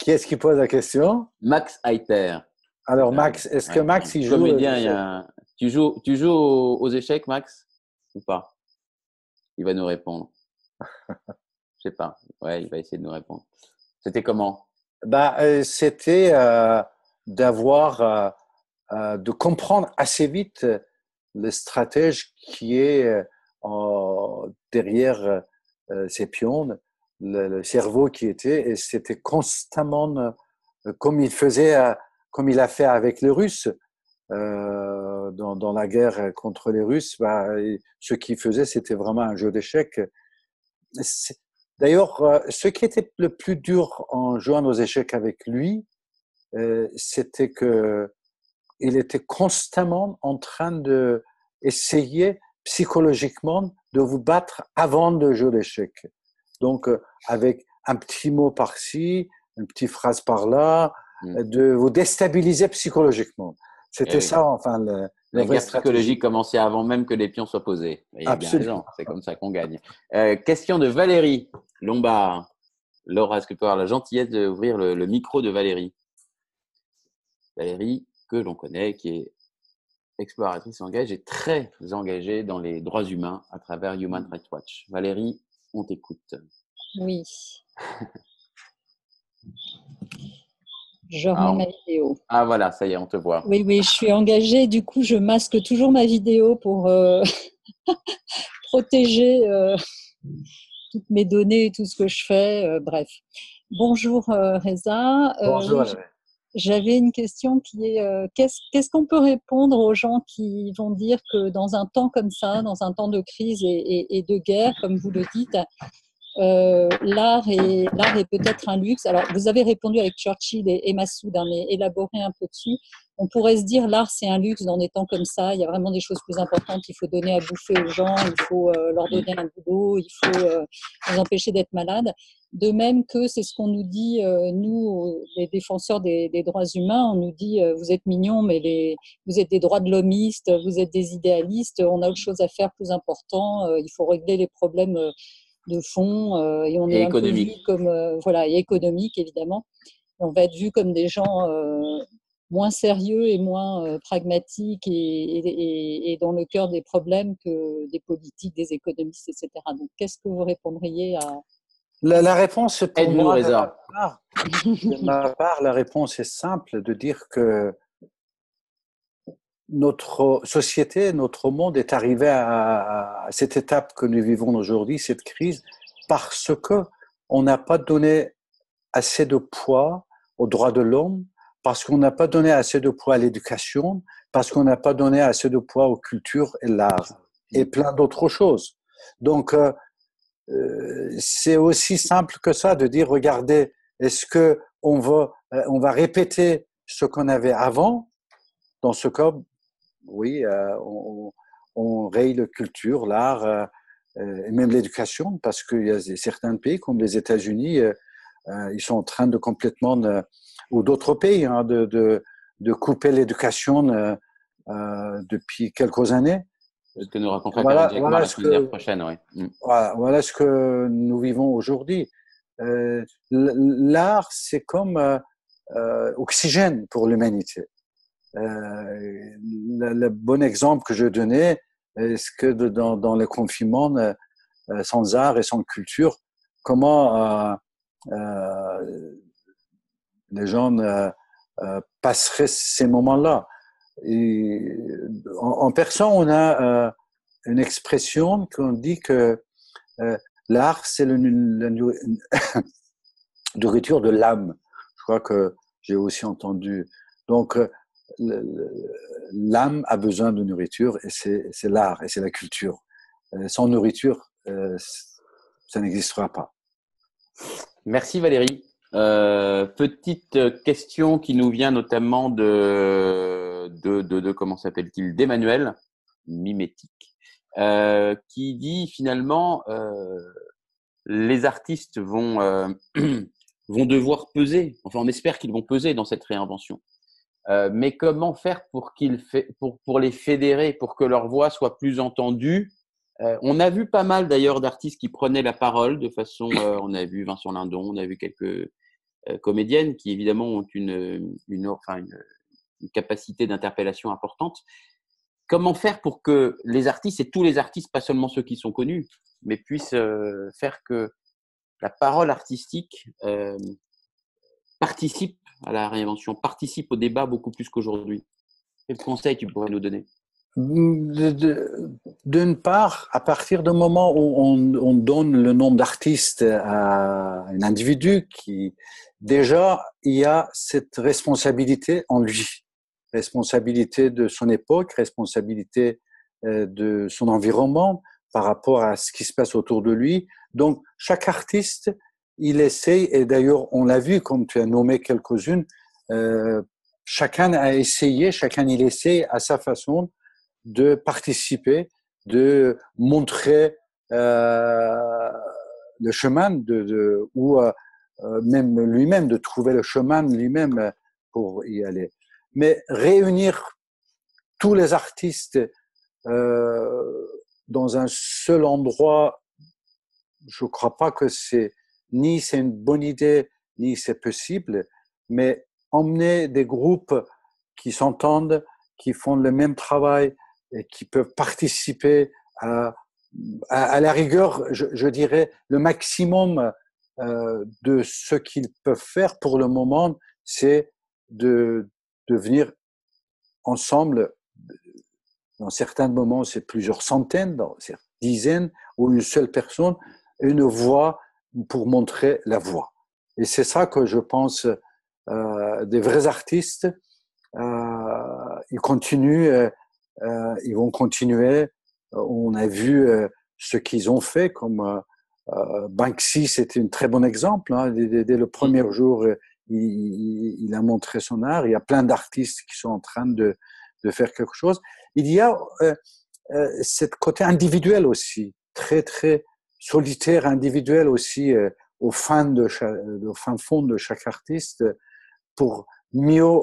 Qui est-ce qui pose la question? Max Heiter. Alors, Max, est-ce que Max, il joue comédien, euh, il y a un- Tu joues, tu joues aux, échecs, Max? Ou pas? Il va nous répondre. Je sais pas. Ouais, il va essayer de nous répondre. C'était comment? Bah, euh, c'était euh, d'avoir, euh, euh, de comprendre assez vite euh, le stratège qui est euh, derrière euh, ces pions, le, cerveau qui était, et c'était constamment euh, comme il faisait, euh, comme il a fait avec les Russes. euh, dans, dans la guerre contre les Russes, bah, ce qu'il faisait, c'était vraiment un jeu d'échecs. D'ailleurs, euh, ce qui était le plus dur en jouant aux échecs avec lui, euh, c'était que il était constamment en train de essayer psychologiquement de vous battre avant de jouer d'échecs. Donc, euh, avec un petit mot par-ci, une petite phrase par-là, Mm. euh, de vous déstabiliser psychologiquement. C'était Eh oui. ça, enfin, le, La guerre psychologique commençait avant même que les pions soient posés. Et Absolument. C'est comme ça qu'on gagne. Euh, question de Valérie Lombard. Laura, est-ce que tu peux avoir la gentillesse d'ouvrir le, le micro de Valérie? Valérie, que l'on connaît, qui est exploratrice engagée et très engagée dans les droits humains à travers Human Rights Watch. Valérie, on t'écoute. Oui. Je Ah, remets on- ma vidéo. Ah voilà, ça y est, on te voit. Oui, oui, je suis engagée. Du coup, je masque toujours ma vidéo pour euh, protéger euh, toutes mes données et tout ce que je fais. euh, bref. Bonjour euh, Reza. Bonjour, Valérie. J'avais une question qui est euh, qu'est-ce qu'on peut répondre aux gens qui vont dire que dans un temps comme ça, dans un temps de crise et de guerre, comme vous le dites, euh, l'art est, l'art est peut-être un luxe. Alors, vous avez répondu avec Churchill et, et Massoud, hein, mais élaborez un peu dessus. On pourrait se dire l'art c'est un luxe dans des temps comme ça. Il y a vraiment des choses plus importantes. Il faut donner à bouffer aux gens, il faut euh, leur donner un boulot, il faut euh, les empêcher d'être malades. De même que c'est ce qu'on nous dit, euh, nous, les défenseurs des, des droits humains, on nous dit euh, vous êtes mignons, mais les, vous êtes des droits de l'homiste, vous êtes des idéalistes, on a autre chose à faire plus important, euh, il faut régler les problèmes euh, de fond euh, et on Et est un peu économique. vu comme euh, voilà et économique évidemment. On va être vu comme des gens euh, moins sérieux et moins euh, pragmatiques et, et, et- et dans le cœur des problèmes que des politiques, des économistes, etc. Donc, qu'est-ce que vous répondriez à La, la réponse pour moi, de ma, part, de ma part, la réponse est simple de dire que notre société, notre monde est arrivé à, cette étape que nous vivons aujourd'hui, cette crise, parce que on n'a pas donné assez de poids aux droits de l'homme, parce qu'on n'a pas donné assez de poids à l'éducation, parce qu'on n'a pas donné assez de poids aux cultures et l'art, et plein d'autres choses. Donc, euh, euh, c'est aussi simple que ça de dire regardez est-ce que on va euh, on va répéter ce qu'on avait avant dans ce cas oui euh, on, on raye la culture l'art euh, euh, et même l'éducation parce qu'il y a certains pays comme les États-Unis ils sont en train de complètement ou d'autres pays hein, de, de de couper l'éducation euh, euh, depuis quelques années Ce que nous racontera Voilà- voilà la semaine prochaine. Ouais. Mm. voilà, voilà ce que nous vivons aujourd'hui. Euh, L'art, c'est comme euh, euh, oxygène pour l'humanité. Euh, le, le bon exemple que je donnais, est-ce que de- dans, dans le confinement, euh, euh, sans art et sans culture, comment les gens passeraient ces moments-là? Et en, en on a euh, une expression qu'on dit que euh, l'art, c'est la nou- nourriture de l'âme. Je crois que j'ai aussi entendu. Donc, l'âme a besoin de nourriture et c'est l'art et c'est la culture. Euh, sans nourriture, euh, ça n'existera pas. Merci Valérie. Euh, petite question qui nous vient notamment de, de, de, de- comment s'appelle-t-il d'Emmanuel, mimétique, qui dit finalement les artistes vont, vont devoir peser, enfin on espère qu'ils vont peser dans cette réinvention. Euh, mais comment faire pour, fait, pour, pour les fédérer, pour que leur voix soit plus entendue? Euh, on a vu pas mal d'ailleurs d'artistes qui prenaient la parole de façon. euh, on a vu Vincent Lindon, on a vu quelques comédiennes qui évidemment ont une, une, enfin, une, une capacité d'interpellation importante. Comment faire pour que les artistes, et tous les artistes, pas seulement ceux qui sont connus, mais puissent faire que la parole artistique participe à la réinvention, participe au débat beaucoup plus qu'aujourd'hui Quel conseil tu pourrais nous donner? D'une part, à partir du moment où on, on donne le nom d'artiste à un individu qui, déjà, il y a cette responsabilité en lui. Responsabilité de son époque, responsabilité euh, de son environnement par rapport à ce qui se passe autour de lui. Donc, chaque artiste, il essaye, et d'ailleurs, on l'a vu, comme tu as nommé quelques-unes, euh, chacun a essayé, chacun il essaye à sa façon de participer, de montrer euh, le chemin de, de ou euh, euh, même lui-même de trouver le chemin lui-même pour y aller. Mais réunir tous les artistes euh, dans un seul endroit, je crois pas que c'est ni c'est une bonne idée ni c'est possible, mais emmener des groupes qui s'entendent, qui font le même travail et qui peuvent participer à, à, la rigueur, je, je, dirais, le maximum euh, de ce qu'ils peuvent faire pour le moment, c'est de, de venir ensemble. Dans certains moments, c'est plusieurs centaines, dans certaines dizaines, ou une seule personne, une voix pour montrer la voix. Et c'est ça que je pense euh, des vrais artistes. Euh, ils continuent, euh, ils vont continuer. On a vu ce qu'ils ont fait, comme Banksy, c'était un très bon exemple. Hein. Dès, dès, le premier jour, il, a montré son art. Il y a plein d'artistes qui sont en train de, de faire quelque chose. Il y a euh, euh, cette côté individuel aussi, très très solitaire, individuel aussi euh, au fin de chaque, au fin fond de chaque artiste pour mieux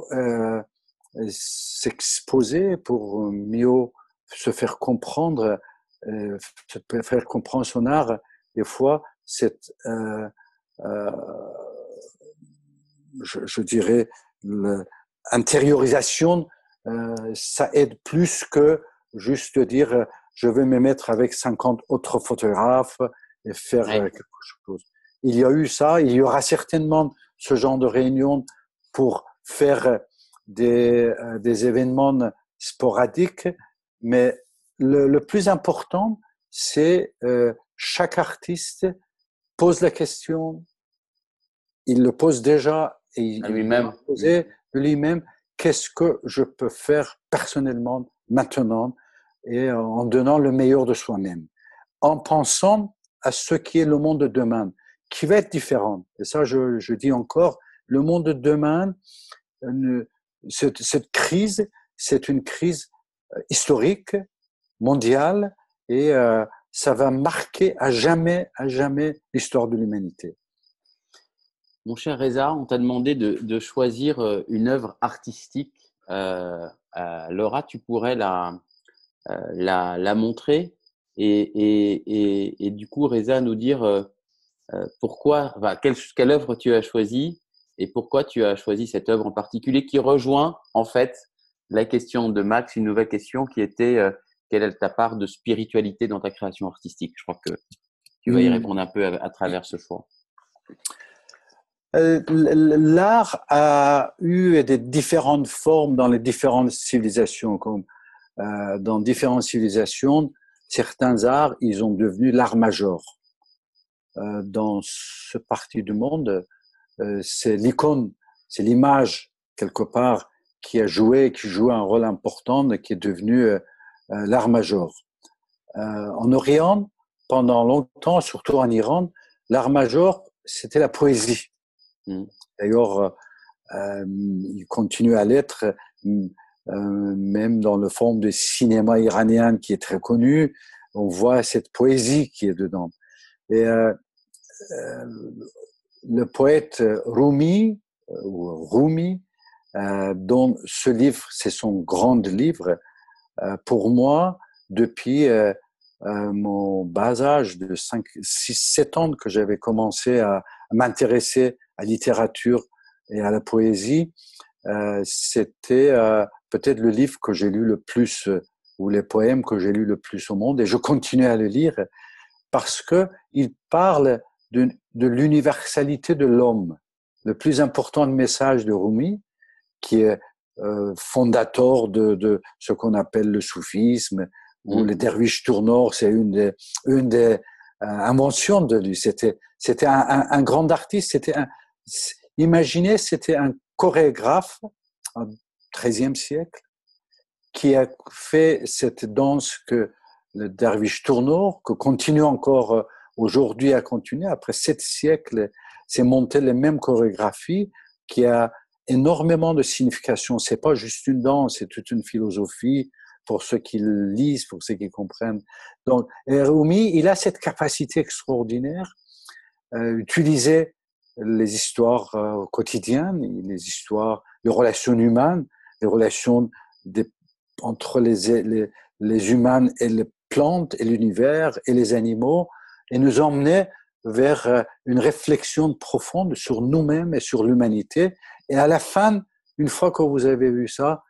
s'exposer, pour mieux se faire comprendre, se faire comprendre son art. Des fois, cette je, dirais l'intériorisation euh, ça aide plus que juste dire je vais me mettre avec 50 autres photographes et faire Ouais. quelque chose. Il y a eu ça, il y aura certainement ce genre de réunion pour faire des, euh, des événements sporadiques, mais le, le plus important, c'est euh, chaque artiste pose la question, il le pose déjà et il lui-même. lui-même qu'est-ce que je peux faire personnellement maintenant et en donnant le meilleur de soi-même, en pensant à ce qui est le monde de demain, qui va être différent. Et ça, je, dis encore, le monde de demain, une- cette, crise, c'est une crise euh, historique, mondiale, et euh, ça va marquer à jamais, à jamais l'histoire de l'humanité. Mon cher Reza, on t'a demandé de, choisir euh, une œuvre artistique. Euh, euh, Laura, tu pourrais la, euh, la, la montrer et, et, et, et du coup, Reza, nous dire euh, euh, pourquoi, enfin, quelle, quelle œuvre tu as choisie et pourquoi tu as choisi cette œuvre en particulier qui rejoint en fait la question de Max, une nouvelle question qui était euh, quelle est ta part de spiritualité dans ta création artistique? Je crois que tu vas y Mm. répondre un peu à, à travers ce choix. Euh, L'art a eu des différentes formes dans les différentes civilisations. Comme euh, dans différentes civilisations, certains arts, ils ont devenu l'art majeur. Euh, dans ce parti du monde, euh, c'est l'icône, c'est l'image quelque part qui a joué, qui joue un rôle important qui est devenu l'art. Euh, en Orient, pendant longtemps, surtout en Iran, l'art majeur, c'était la poésie. Mm. D'ailleurs, il continue à l'être, euh, même dans le forme de cinéma iranien qui est très connu. On voit cette poésie qui est dedans. Et euh, euh, le poète Rumi, euh, ou Rumi, dont ce livre, c'est son grand livre, pour moi, depuis mon bas âge de 5, 6, 7 ans que j'avais commencé à, m'intéresser à littérature et à la poésie, c'était euh, peut-être le livre que j'ai lu le plus ou les poèmes que j'ai lus le plus au monde et je continue à le lire parce que il parle de, de l'universalité de l'homme. Le plus important message de Rumi, qui est euh, fondateur de, de, ce qu'on appelle le soufisme, ou mm. le derviche tourneur, c'est une des, une des euh, inventions de lui. C'était, c'était un, un, un, grand artiste. C'était un, imaginez, c'était un chorégraphe au XIIIe siècle qui a fait cette danse que le derviche tourneur, que continue encore euh, aujourd'hui à continuer, après sept siècles, c'est monté les mêmes chorégraphies qui a énormément de signification. C'est pas juste une danse, c'est toute une philosophie pour ceux qui lisent, pour ceux qui comprennent. Donc, Rumi, il a cette capacité extraordinaire, euh, utiliser les histoires euh, quotidiennes, les histoires, les relations humaines, les relations des, entre les, les, les humains et les plantes et l'univers et les animaux, et nous emmener vers euh, une réflexion profonde sur nous-mêmes et sur l'humanité. Et à la fin, une fois que vous avez vu ça,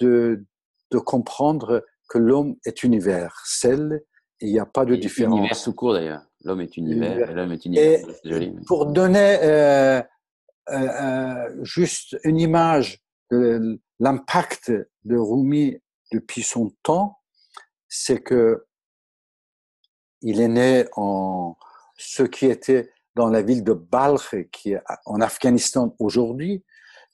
de, de comprendre que l'homme est universel et il n'y a pas de différence. Univers tout court d'ailleurs. L'homme est univers, et l'homme est univers. Joli. Pour donner euh, euh, euh, juste une image de l'impact de Rumi depuis son temps, c'est que il est né en ce qui était dans la ville de Balkh, qui est en Afghanistan aujourd'hui,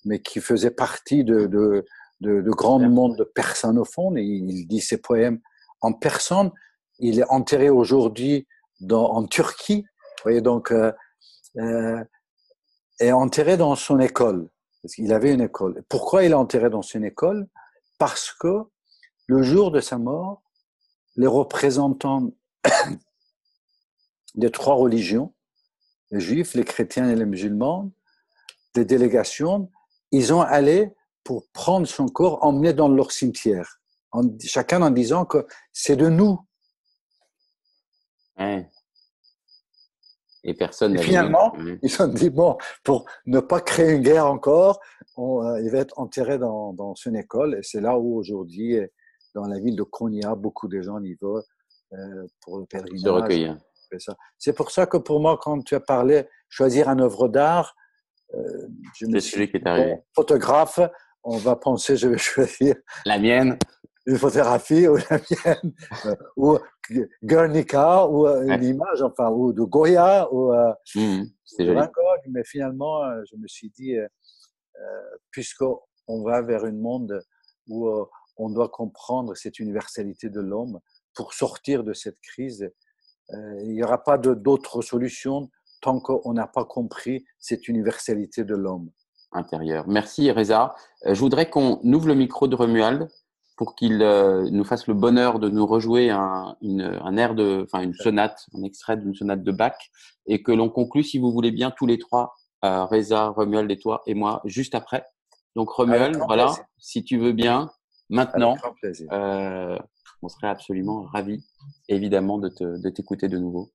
mais qui faisait partie de, de, de, de grands mondes de persanophone. Et il dit ses poèmes en personne. Il est enterré aujourd'hui en Turquie. Voyez, donc, euh, euh, est enterré dans son école. Parce qu'il avait une école. Pourquoi il est enterré dans son école? Parce que le jour de sa mort, les représentants des trois religions, les juifs, les chrétiens et les musulmans, des délégations, ils ont allé pour prendre son corps, emmener dans leur cimetière, chacun en disant que c'est de nous. Et personne n'a Finalement, ils ont dit bon, pour ne pas créer une guerre encore, on, euh, il va être enterré dans, dans son école. Et c'est là où aujourd'hui, dans la ville de Konya, beaucoup de gens y vont euh, pour le pèlerinage. Se recueillir. C'est pour ça que pour moi, quand tu as parlé choisir une œuvre d'art, euh, je me suis qui est arrivé. photographe, on va penser je vais choisir la mienne, une photographie ou la mienne, euh, ou Guernica ou euh, une image, enfin, ou de Goya ou euh, mmh, joli. Mais finalement, je me suis dit, euh, puisqu'on va vers un monde où on doit comprendre cette universalité de l'homme pour sortir de cette crise euh, il n'y aura pas d'autres solutions tant qu'on n'a pas compris cette universalité de l'homme. Intérieur. Merci Reza. Je voudrais qu'on ouvre le micro de Romuald pour qu'il euh, nous fasse le bonheur de nous rejouer un, une, un air de, enfin une sonate, un extrait d'une sonate de Bach, et que l'on conclut, si vous voulez bien, tous les trois, euh, Reza, Romuald et toi et moi, juste après. Donc Romuald, voilà, plaisir. si tu veux bien, maintenant, euh, on serait absolument ravis, évidemment, de t'écouter de, de nouveau.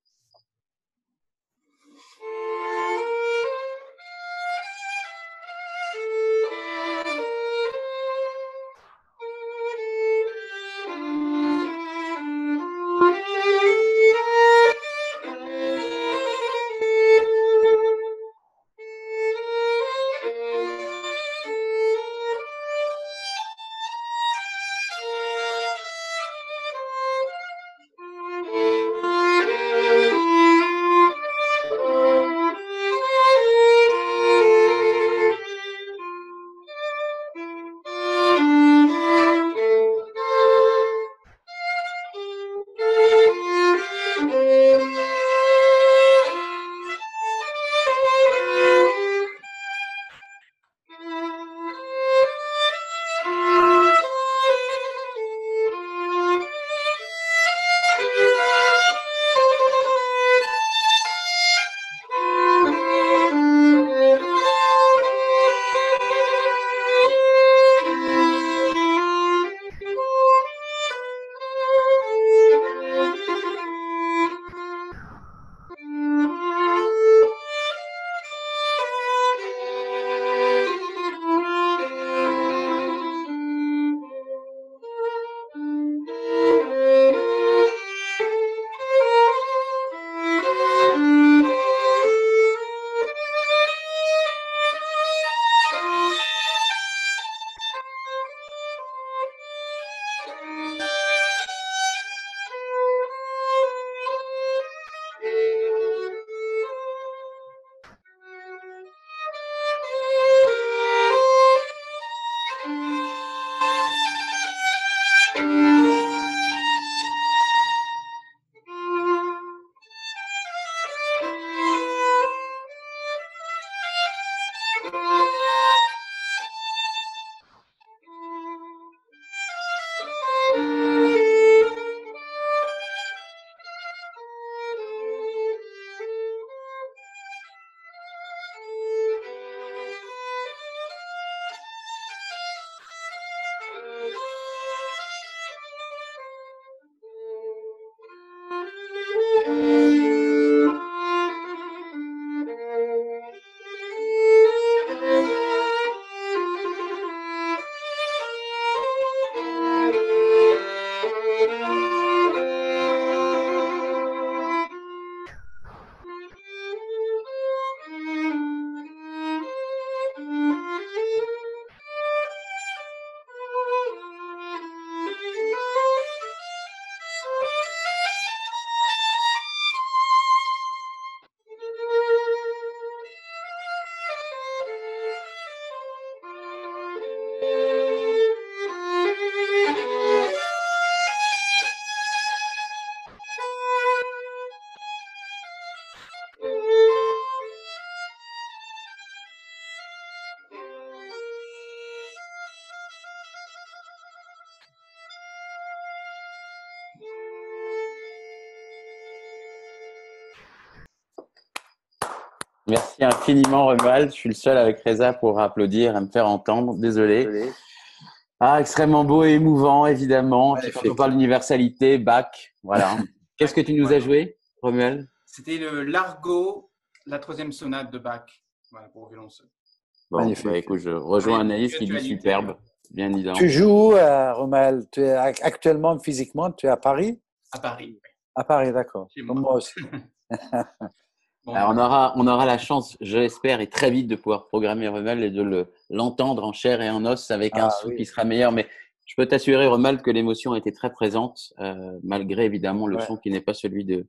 Infiniment, Romuald. Je suis le seul avec Reza pour applaudir et me faire entendre. Désolé. Ah, extrêmement beau et émouvant, évidemment. Ouais, quand fait- on parle d'universalité, Bach, voilà. Qu'est-ce que tu nous as joué, Romuald? C'était le Largo, la troisième sonate de Bach, voilà, pour violon seul. Bon, Magnifique. bah, écoute, je rejoins Ouais, Anaïs qui dit superbe, bien évidemment. Tu joues, euh, Romel, tu es ac- actuellement, physiquement, tu es à Paris? À Paris. oui. À Paris, d'accord. Moi. moi aussi. Bon, Alors, on aura, on aura la chance, je l'espère, et très vite de pouvoir programmer Romuald et de le, l'entendre en chair et en os avec un Ah, son oui. qui sera meilleur. Mais je peux t'assurer, Romuald, que l'émotion était très présente, euh, malgré évidemment le Ouais. son qui n'est pas celui de,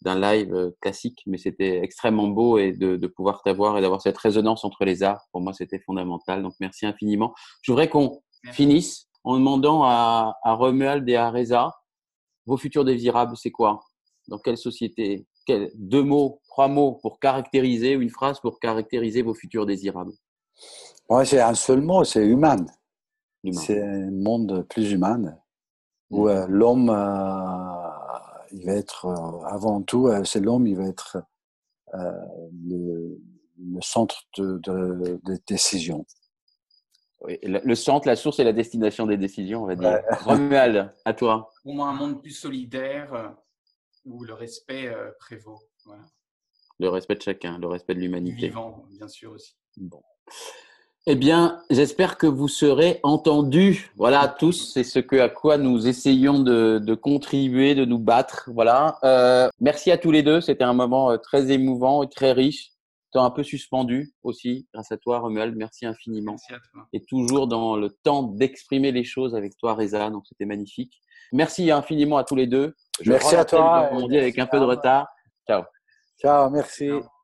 d'un live euh, classique, mais c'était extrêmement beau et de, de pouvoir t'avoir et d'avoir cette résonance entre les arts, pour moi, c'était fondamental. Donc, merci infiniment. Je voudrais qu'on Merci. finisse en demandant à, à Romuald et à Reza, vos futurs désirables, c'est quoi? Dans quelle société Deux mots, trois mots pour caractériser, ou une phrase pour caractériser vos futurs désirables. Moi, c'est un seul mot, c'est humain. Humain. C'est un monde plus humain où Mm. euh, l'homme, euh, il va être euh, avant tout, c'est l'homme, il va être euh, le, le centre de, de, de décision. Oui, Le le centre, la source et la destination des décisions, on va dire. Ouais. Romuald, à toi. Pour moi, un monde plus solidaire où le respect euh, prévaut. Voilà. Le respect de chacun, le respect de l'humanité. vivant, bien sûr aussi. Bon. Eh bien, j'espère que vous serez entendus. Voilà, tous, c'est ce que, à quoi nous essayons de, de contribuer, de nous battre. Voilà. Euh, merci à tous les deux. C'était un moment euh, très émouvant et très riche. Temps un peu suspendu aussi, grâce à toi, Romuald. Merci infiniment. Merci à toi. Et toujours dans le temps d'exprimer les choses avec toi, Reza. Donc, c'était magnifique. Merci infiniment à tous les deux. Je Merci à toi On dit avec un peu de retard. Ciao. Ciao, merci. Ciao.